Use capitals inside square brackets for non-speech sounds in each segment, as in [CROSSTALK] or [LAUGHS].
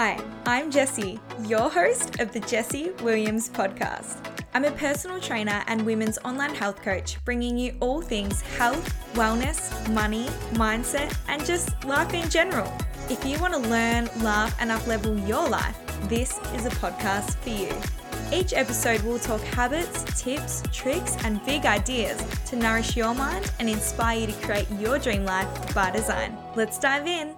Hi, I'm Jessie, your host of the Jessie Williams podcast. I'm a personal trainer and women's online health coach, bringing you all things health, wellness, money, mindset, and just life in general. If you want to learn, laugh, and uplevel your life, this is a podcast for you. Each episode will talk habits, tips, tricks, and big ideas to nourish your mind and inspire you to create your dream life by design. Let's dive in.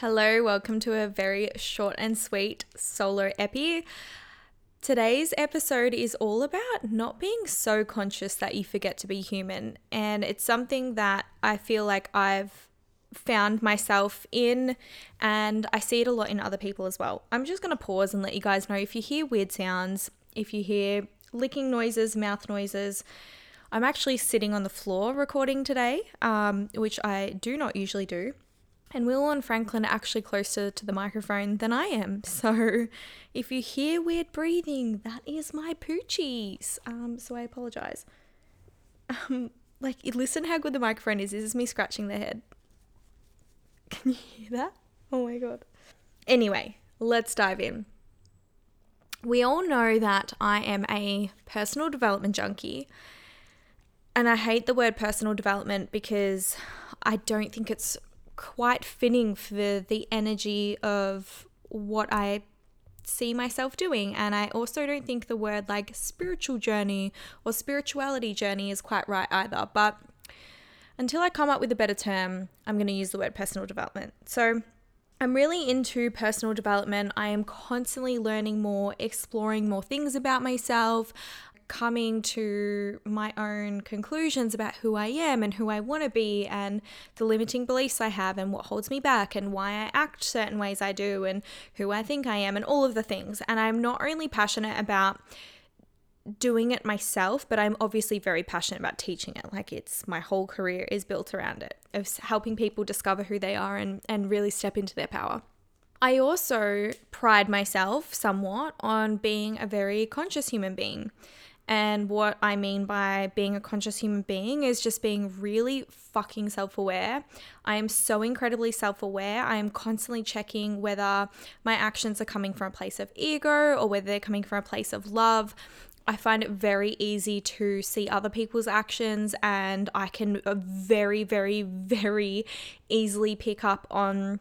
Hello, welcome to a very short and sweet solo epi. Today's episode is all about not being so conscious that you forget to be human. And it's something that I feel like I've found myself in, and I see it a lot in other people as well. I'm just going to pause and let you guys know if you hear weird sounds, if you hear licking noises, mouth noises. I'm actually sitting on the floor recording today, um, which I do not usually do. And Will and Franklin are actually closer to the microphone than I am. [LAUGHS] So if you hear weird breathing, that is my poochies. Um, so I apologize. Um, like, listen how good the microphone is. This is me scratching their head. [LAUGHS] Can you hear that? Oh my god. Anyway, let's dive in. We all know that I am a personal development junkie. And I hate the word personal development because I don't think it's quite fitting for the energy of what I see myself doing. And I also don't think the word like spiritual journey or spirituality journey is quite right either. But until I come up with a better term, I'm going to use the word personal development. So I'm really into personal development. I am constantly learning more, exploring more things about myself coming to my own conclusions about who I am and who I want to be and the limiting beliefs I have and what holds me back and why I act certain ways I do and who I think I am and all of the things. And I'm not only passionate about doing it myself, but I'm obviously very passionate about teaching it. Like it's my whole career is built around it, of helping people discover who they are and, and really step into their power. I also pride myself somewhat on being a very conscious human being. And what I mean by being a conscious human being is just being really fucking self aware. I am so incredibly self aware. I am constantly checking whether my actions are coming from a place of ego or whether they're coming from a place of love. I find it very easy to see other people's actions, and I can very, very, very easily pick up on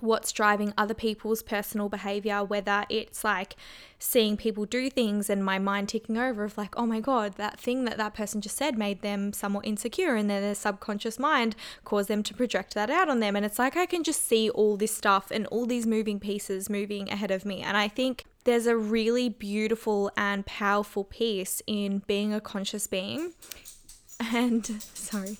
what's driving other people's personal behavior, whether it's like seeing people do things and my mind ticking over of like, oh my God, that thing that that person just said made them somewhat insecure, and then their subconscious mind caused them to project that out on them. And it's like I can just see all this stuff and all these moving pieces moving ahead of me. And I think there's a really beautiful and powerful piece in being a conscious being. And [LAUGHS] sorry.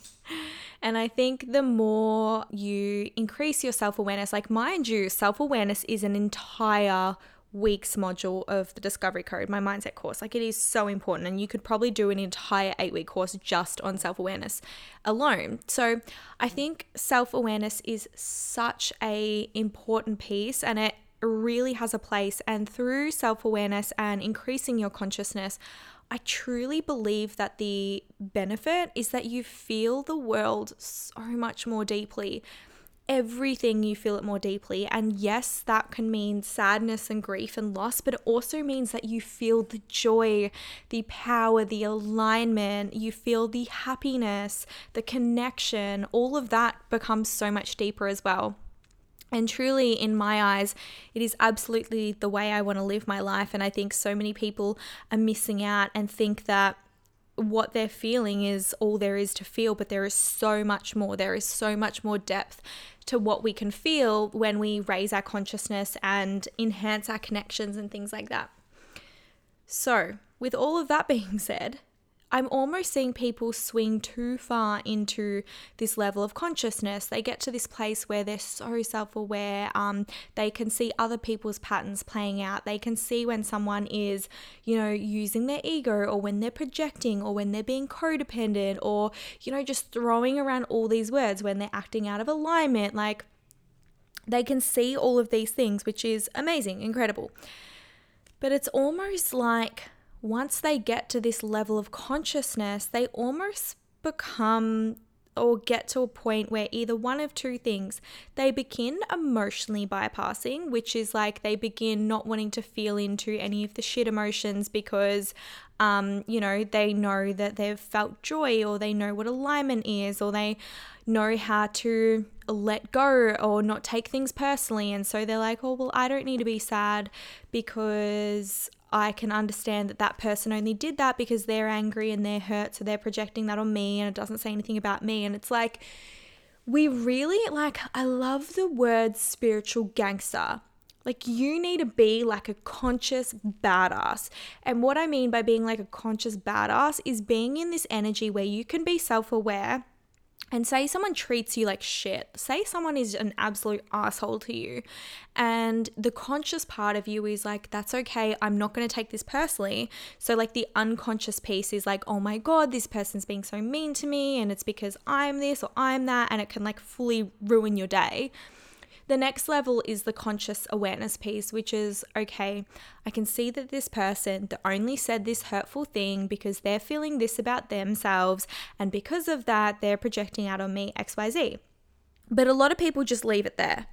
And I think the more you increase your self awareness, like mind you, self awareness is an entire week's module of the Discovery Code, my mindset course. Like it is so important, and you could probably do an entire eight week course just on self awareness alone. So I think self awareness is such a important piece, and it really has a place. And through self awareness and increasing your consciousness, I truly believe that the benefit is that you feel the world so much more deeply. Everything you feel it more deeply. And yes, that can mean sadness and grief and loss, but it also means that you feel the joy, the power, the alignment, you feel the happiness, the connection. All of that becomes so much deeper as well. And truly, in my eyes, it is absolutely the way I want to live my life. And I think so many people are missing out and think that what they're feeling is all there is to feel, but there is so much more. There is so much more depth to what we can feel when we raise our consciousness and enhance our connections and things like that. So, with all of that being said, I'm almost seeing people swing too far into this level of consciousness. They get to this place where they're so self aware. Um, they can see other people's patterns playing out. They can see when someone is, you know, using their ego or when they're projecting or when they're being codependent or, you know, just throwing around all these words when they're acting out of alignment. Like, they can see all of these things, which is amazing, incredible. But it's almost like once they get to this level of consciousness, they almost become or get to a point where either one of two things. They begin emotionally bypassing, which is like they begin not wanting to feel into any of the shit emotions because um, you know, they know that they've felt joy or they know what alignment is or they know how to let go or not take things personally. And so they're like, oh, well, I don't need to be sad because I can understand that that person only did that because they're angry and they're hurt. So they're projecting that on me and it doesn't say anything about me. And it's like, we really like, I love the word spiritual gangster like, you need to be like a conscious badass. And what I mean by being like a conscious badass is being in this energy where you can be self aware and say someone treats you like shit, say someone is an absolute asshole to you, and the conscious part of you is like, that's okay, I'm not gonna take this personally. So, like, the unconscious piece is like, oh my god, this person's being so mean to me, and it's because I'm this or I'm that, and it can like fully ruin your day. The next level is the conscious awareness piece, which is okay, I can see that this person that only said this hurtful thing because they're feeling this about themselves, and because of that, they're projecting out on me XYZ. But a lot of people just leave it there.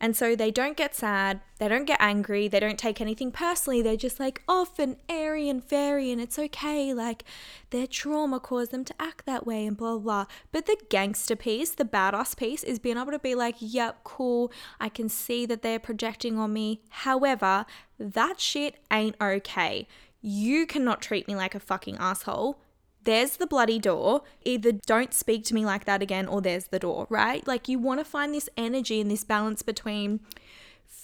And so they don't get sad, they don't get angry, they don't take anything personally. They're just like off and airy and fairy, and it's okay. Like their trauma caused them to act that way and blah, blah. But the gangster piece, the badass piece, is being able to be like, yep, cool. I can see that they're projecting on me. However, that shit ain't okay. You cannot treat me like a fucking asshole there's the bloody door. Either don't speak to me like that again, or there's the door, right? Like you want to find this energy and this balance between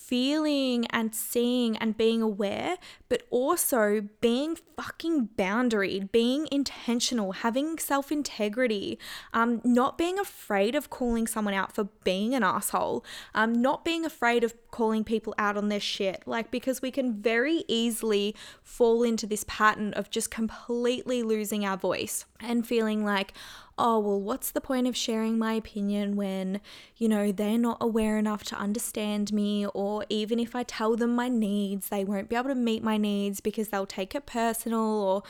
feeling and seeing and being aware, but also being fucking boundaried, being intentional, having self integrity, um, not being afraid of calling someone out for being an asshole, um, not being afraid of calling people out on their shit. Like, because we can very easily fall into this pattern of just completely losing our voice and feeling like, oh, well, what's the point of sharing my opinion when, you know, they're not aware enough to understand me, or even if I tell them my needs, they won't be able to meet my needs because they'll take it personal, or,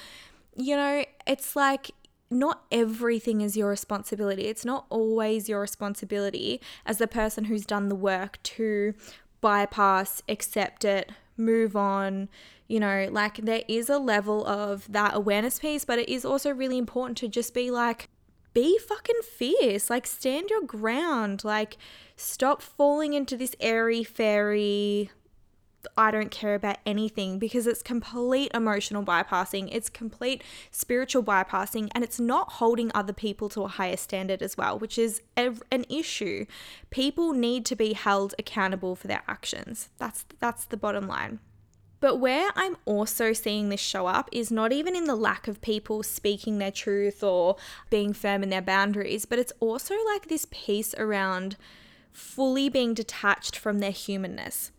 you know, it's like, not everything is your responsibility. It's not always your responsibility as the person who's done the work to bypass, accept it, move on. You know, like there is a level of that awareness piece, but it is also really important to just be like, be fucking fierce. Like, stand your ground. Like, stop falling into this airy fairy. I don't care about anything because it's complete emotional bypassing, it's complete spiritual bypassing, and it's not holding other people to a higher standard as well, which is an issue. People need to be held accountable for their actions. That's that's the bottom line. But where I'm also seeing this show up is not even in the lack of people speaking their truth or being firm in their boundaries, but it's also like this piece around fully being detached from their humanness.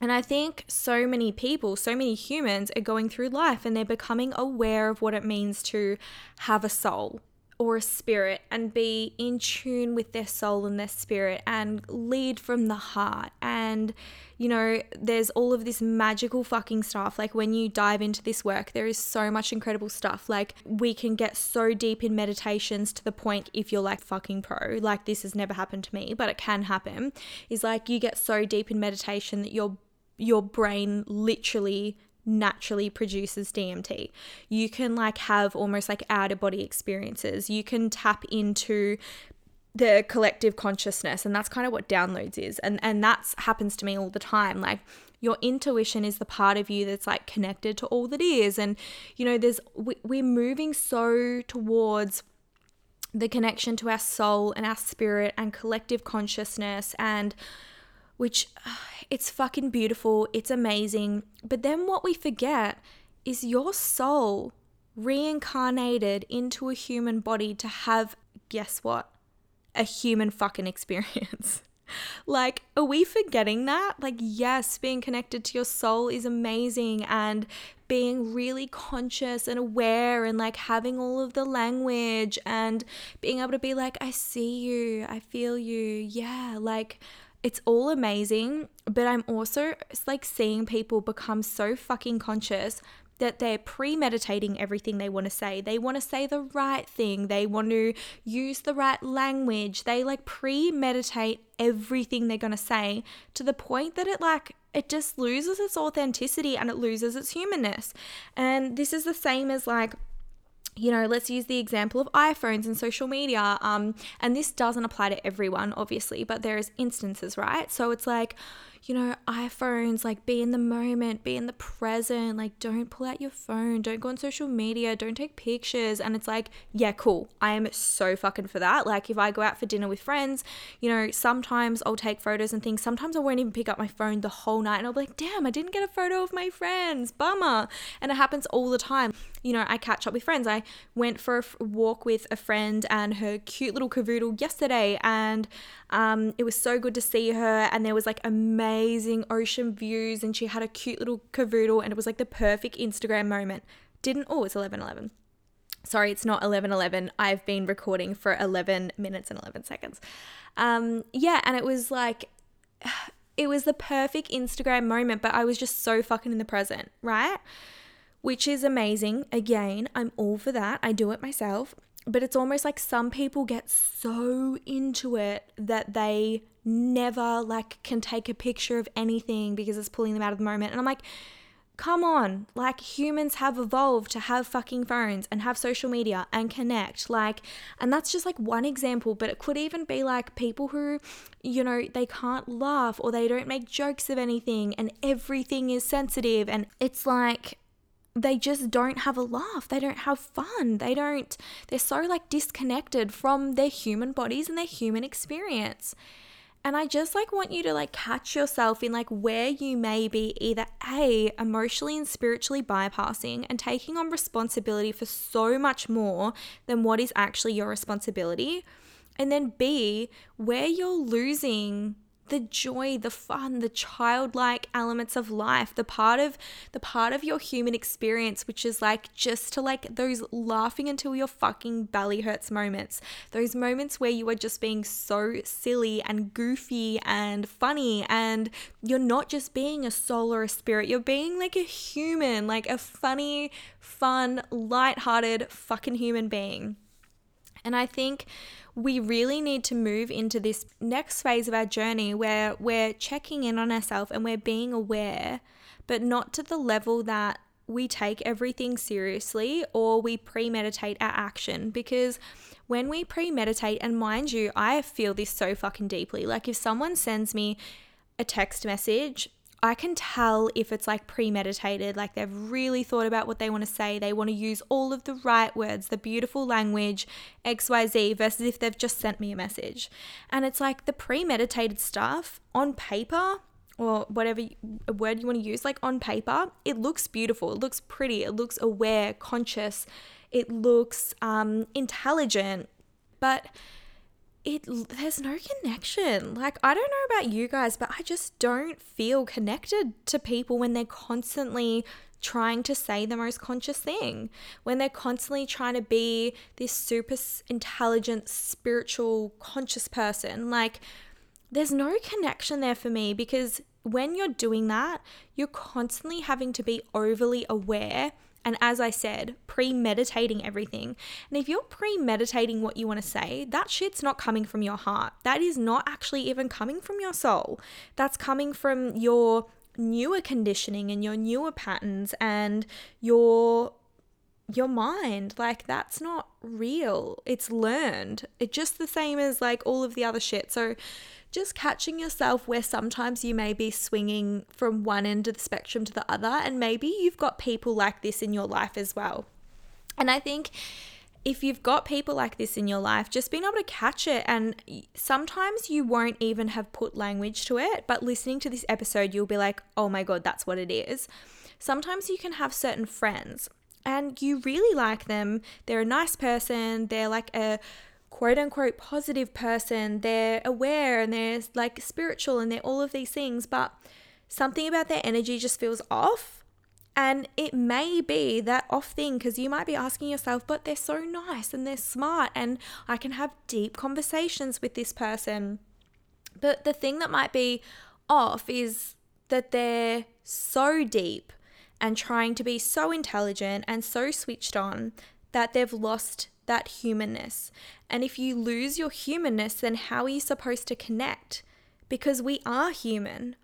And I think so many people, so many humans are going through life and they're becoming aware of what it means to have a soul or a spirit and be in tune with their soul and their spirit and lead from the heart and you know, there's all of this magical fucking stuff. Like when you dive into this work, there is so much incredible stuff. Like we can get so deep in meditations to the point if you're like fucking pro, like this has never happened to me, but it can happen, is like you get so deep in meditation that your your brain literally naturally produces DMT. You can like have almost like out of body experiences. You can tap into the collective consciousness and that's kind of what downloads is and and that's happens to me all the time like your intuition is the part of you that's like connected to all that is and you know there's we, we're moving so towards the connection to our soul and our spirit and collective consciousness and which uh, it's fucking beautiful it's amazing but then what we forget is your soul reincarnated into a human body to have guess what a human fucking experience. [LAUGHS] like, are we forgetting that? Like, yes, being connected to your soul is amazing and being really conscious and aware and like having all of the language and being able to be like, I see you, I feel you. Yeah, like, it's all amazing, but I'm also like seeing people become so fucking conscious that they're premeditating everything they want to say. They want to say the right thing. They want to use the right language. They like premeditate everything they're going to say to the point that it like it just loses its authenticity and it loses its humanness. And this is the same as like you know, let's use the example of iPhones and social media. Um, and this doesn't apply to everyone, obviously, but there is instances, right? So it's like, you know, iPhones, like be in the moment, be in the present, like don't pull out your phone, don't go on social media, don't take pictures. And it's like, yeah, cool. I am so fucking for that. Like if I go out for dinner with friends, you know, sometimes I'll take photos and things. Sometimes I won't even pick up my phone the whole night and I'll be like, damn, I didn't get a photo of my friends. Bummer. And it happens all the time. You know, I catch up with friends. I went for a walk with a friend and her cute little cavoodle yesterday and um, it was so good to see her and there was like amazing amazing ocean views and she had a cute little cavoodle and it was like the perfect Instagram moment. Didn't, oh, it's 11 Sorry, it's not 11 I've been recording for 11 minutes and 11 seconds. Um, yeah, and it was like, [SIGHS] it was the perfect Instagram moment, but I was just so fucking in the present, right? Which is amazing. Again, I'm all for that. I do it myself. But it's almost like some people get so into it that they never like can take a picture of anything because it's pulling them out of the moment. And I'm like, come on, like humans have evolved to have fucking phones and have social media and connect. Like, and that's just like one example, but it could even be like people who, you know, they can't laugh or they don't make jokes of anything and everything is sensitive. And it's like, they just don't have a laugh. They don't have fun. They don't, they're so like disconnected from their human bodies and their human experience. And I just like want you to like catch yourself in like where you may be either A, emotionally and spiritually bypassing and taking on responsibility for so much more than what is actually your responsibility. And then B, where you're losing the joy, the fun, the childlike elements of life, the part of the part of your human experience which is like just to like those laughing until your fucking belly hurts moments. Those moments where you are just being so silly and goofy and funny and you're not just being a soul or a spirit, you're being like a human, like a funny, fun, light-hearted fucking human being. And I think we really need to move into this next phase of our journey where we're checking in on ourselves and we're being aware, but not to the level that we take everything seriously or we premeditate our action because when we premeditate, and mind you, I feel this so fucking deeply. Like if someone sends me a text message I can tell if it's like premeditated, like they've really thought about what they want to say. They want to use all of the right words, the beautiful language, XYZ, versus if they've just sent me a message. And it's like the premeditated stuff on paper or whatever word you want to use, like on paper, it looks beautiful. It looks pretty. It looks aware, conscious. It looks um, intelligent. But it there's no connection. Like I don't know about you guys, but I just don't feel connected to people when they're constantly trying to say the most conscious thing, when they're constantly trying to be this super intelligent, spiritual, conscious person. Like there's no connection there for me because when you're doing that, you're constantly having to be overly aware and as I said, premeditating everything. And if you're premeditating what you want to say, that shit's not coming from your heart. That is not actually even coming from your soul. That's coming from your newer conditioning and your newer patterns and your your mind like that's not real it's learned it's just the same as like all of the other shit so just catching yourself where sometimes you may be swinging from one end of the spectrum to the other, and maybe you've got people like this in your life as well. And I think if you've got people like this in your life, just being able to catch it, and sometimes you won't even have put language to it, but listening to this episode, you'll be like, oh my God, that's what it is. Sometimes you can have certain friends and you really like them. They're a nice person, they're like a quote unquote positive person, they're aware and they're like spiritual and they're all of these things, but something about their energy just feels off. And it may be that off thing because you might be asking yourself, but they're so nice and they're smart, and I can have deep conversations with this person. But the thing that might be off is that they're so deep and trying to be so intelligent and so switched on that they've lost that humanness. And if you lose your humanness, then how are you supposed to connect? Because we are human.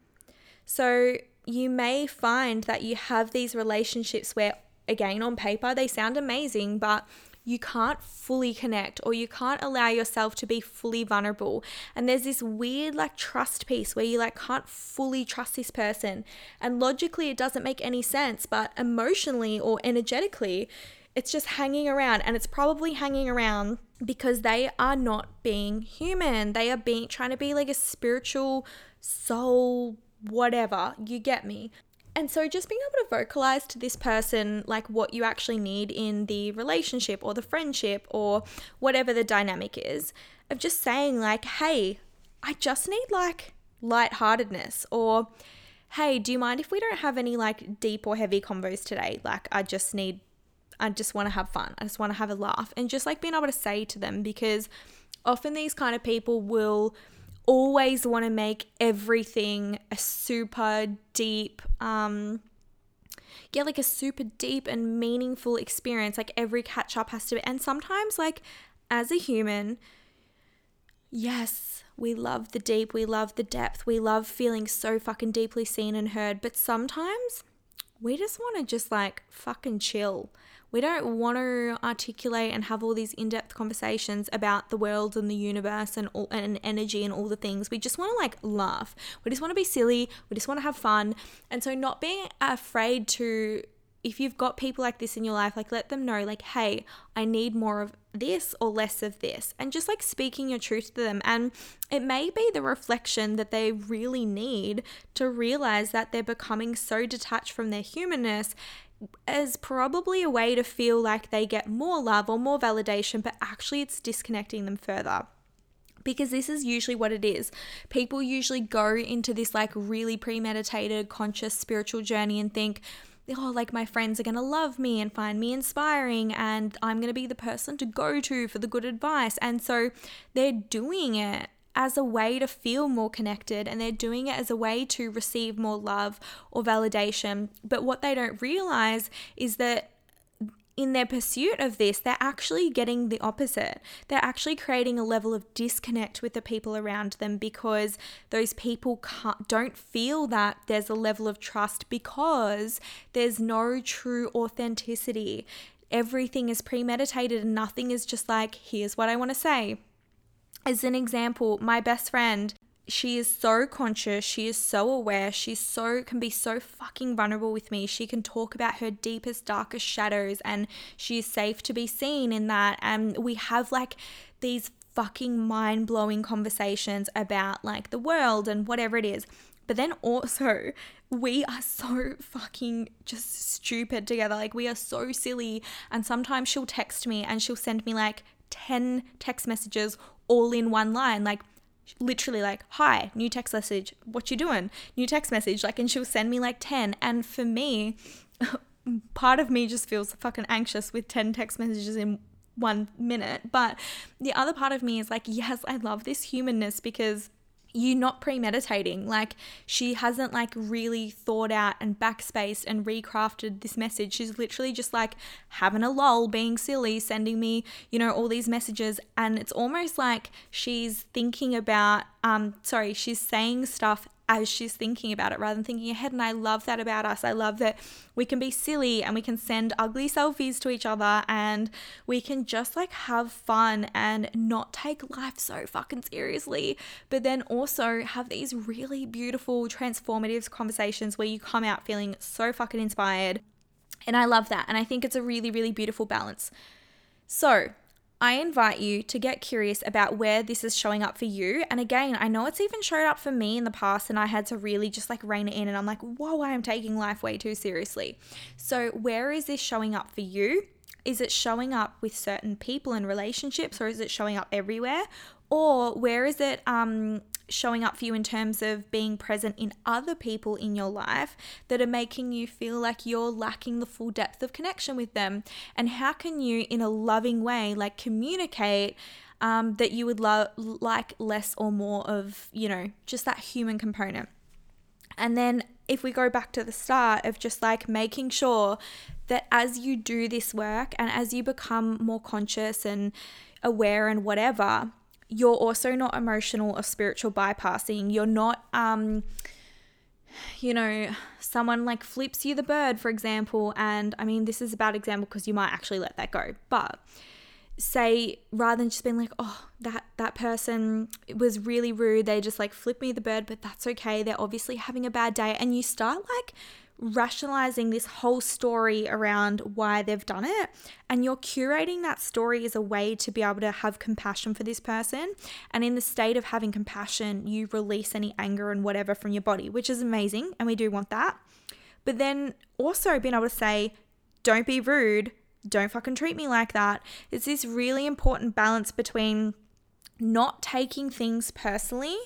So you may find that you have these relationships where, again, on paper, they sound amazing, but you can't fully connect or you can't allow yourself to be fully vulnerable. And there's this weird like trust piece where you like can't fully trust this person. And logically, it doesn't make any sense, but emotionally or energetically, it's just hanging around and it's probably hanging around because they are not being human. They are being trying to be like a spiritual soul whatever. You get me. And so just being able to vocalize to this person like what you actually need in the relationship or the friendship or whatever the dynamic is of just saying like, "Hey, I just need like lightheartedness," or "Hey, do you mind if we don't have any like deep or heavy convos today? Like I just need I just want to have fun. I just want to have a laugh." And just like being able to say to them because often these kind of people will always want to make everything a super deep um yeah like a super deep and meaningful experience like every catch up has to be and sometimes like as a human yes we love the deep we love the depth we love feeling so fucking deeply seen and heard but sometimes we just want to just like fucking chill we don't want to articulate and have all these in-depth conversations about the world and the universe and all, and energy and all the things. We just want to like laugh. We just want to be silly. We just want to have fun. And so not being afraid to if you've got people like this in your life, like let them know, like, hey, I need more of this or less of this. And just like speaking your truth to them. And it may be the reflection that they really need to realize that they're becoming so detached from their humanness as probably a way to feel like they get more love or more validation, but actually it's disconnecting them further. Because this is usually what it is. People usually go into this like really premeditated, conscious spiritual journey and think, oh, like my friends are going to love me and find me inspiring, and I'm going to be the person to go to for the good advice. And so they're doing it as a way to feel more connected and they're doing it as a way to receive more love or validation. But what they don't realize is that in their pursuit of this, they're actually getting the opposite. They're actually creating a level of disconnect with the people around them because those people don't feel that there's a level of trust because there's no true authenticity. Everything is premeditated and nothing is just like, here's what I want to say as an example, my best friend, she is so conscious, she is so aware, she's so can be so fucking vulnerable with me. She can talk about her deepest darkest shadows and she is safe to be seen in that and we have like these fucking mind-blowing conversations about like the world and whatever it is. But then also, we are so fucking just stupid together. Like, we are so silly. And sometimes she'll text me and she'll send me like 10 text messages all in one line. Like, literally like hi new text message what you doing new text message like and she'll send me like 10 and for me [LAUGHS] part of me just feels fucking anxious with 10 text messages in one minute but the other part of me is like yes i love this humanness because you not premeditating like she hasn't like really thought out and backspaced and recrafted this message. She's literally just like having a lull being silly sending me you know all these messages. And it's almost like she's thinking about um sorry she's saying stuff as she's thinking about it rather than thinking ahead. And I love that about us. I love that we can be silly and we can send ugly selfies to each other and we can just like have fun and not take life so fucking seriously, but then also have these really beautiful, transformative conversations where you come out feeling so fucking inspired. And I love that. And I think it's a really, really beautiful balance. So, I invite you to get curious about where this is showing up for you. And again, I know it's even showed up for me in the past, and I had to really just like rein it in. And I'm like, whoa, I am taking life way too seriously. So, where is this showing up for you? Is it showing up with certain people and relationships, or is it showing up everywhere? Or where is it um, showing up for you in terms of being present in other people in your life that are making you feel like you're lacking the full depth of connection with them? And how can you, in a loving way, like communicate? Um, that you would love like less or more of, you know, just that human component. And then if we go back to the start of just like making sure that as you do this work and as you become more conscious and aware and whatever, you're also not emotional or spiritual bypassing. You're not, um, you know, someone like flips you the bird, for example. And I mean, this is a bad example because you might actually let that go. But say rather than just being like oh that that person was really rude they just like flipped me the bird but that's okay they're obviously having a bad day and you start like rationalizing this whole story around why they've done it. And you're curating that story as a way to be able to have compassion for this person. And in the state of having compassion you release any anger and whatever from your body which is amazing. And we do want that. But then also being able to say don't be rude. Don't fucking treat me like that. It's this really important balance between not taking things personally,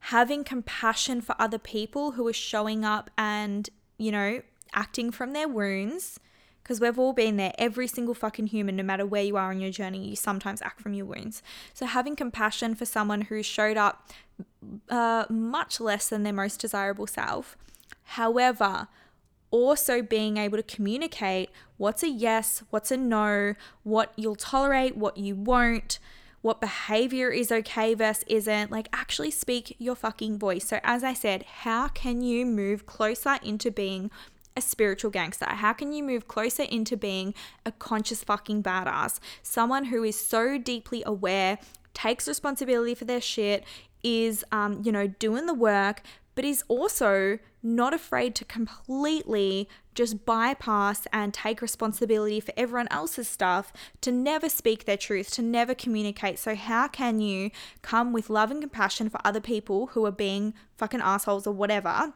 having compassion for other people who are showing up and, you know, acting from their wounds. Because we've all been there. Every single fucking human, no matter where you are on your journey, you sometimes act from your wounds. So, having compassion for someone who showed up uh, much less than their most desirable self. However, also being able to communicate what's a yes, what's a no, what you'll tolerate, what you won't, what behavior is okay versus isn't. Like, actually speak your fucking voice. So, as I said, how can you move closer into being a spiritual gangster? How can you move closer into being a conscious fucking badass? Someone who is so deeply aware, takes responsibility for their shit, is, um, you know, doing the work, but is also not afraid to completely just bypass and take responsibility for everyone else's stuff, to never speak their truth, to never communicate. So, how can you come with love and compassion for other people who are being fucking assholes or whatever,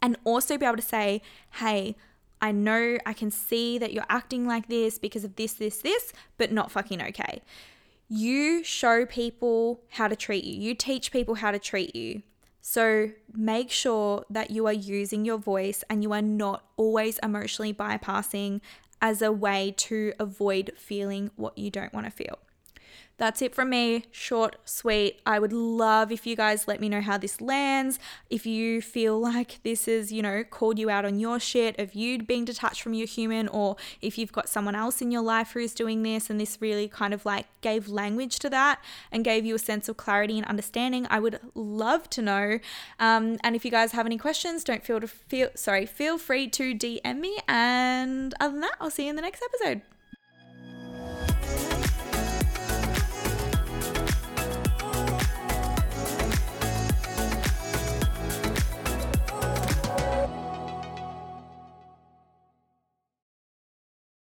and also be able to say, hey, I know I can see that you're acting like this because of this, this, this, but not fucking okay. You show people how to treat you, you teach people how to treat you. So make sure that you are using your voice and you are not always emotionally bypassing as a way to avoid feeling what you don't want to feel. That's it from me. Short, sweet. I would love if you guys let me know how this lands. If you feel [LAUGHS] like this is, you know, called you out on your shit of you being detached from your human, or if you've got someone else in your life who's doing this and this really kind of like gave language to that and gave you a sense of clarity and understanding, I would love to know. Um, and if you guys have any questions, don't feel to feel sorry, feel free to DM me. And other than that, I'll see you in the next episode.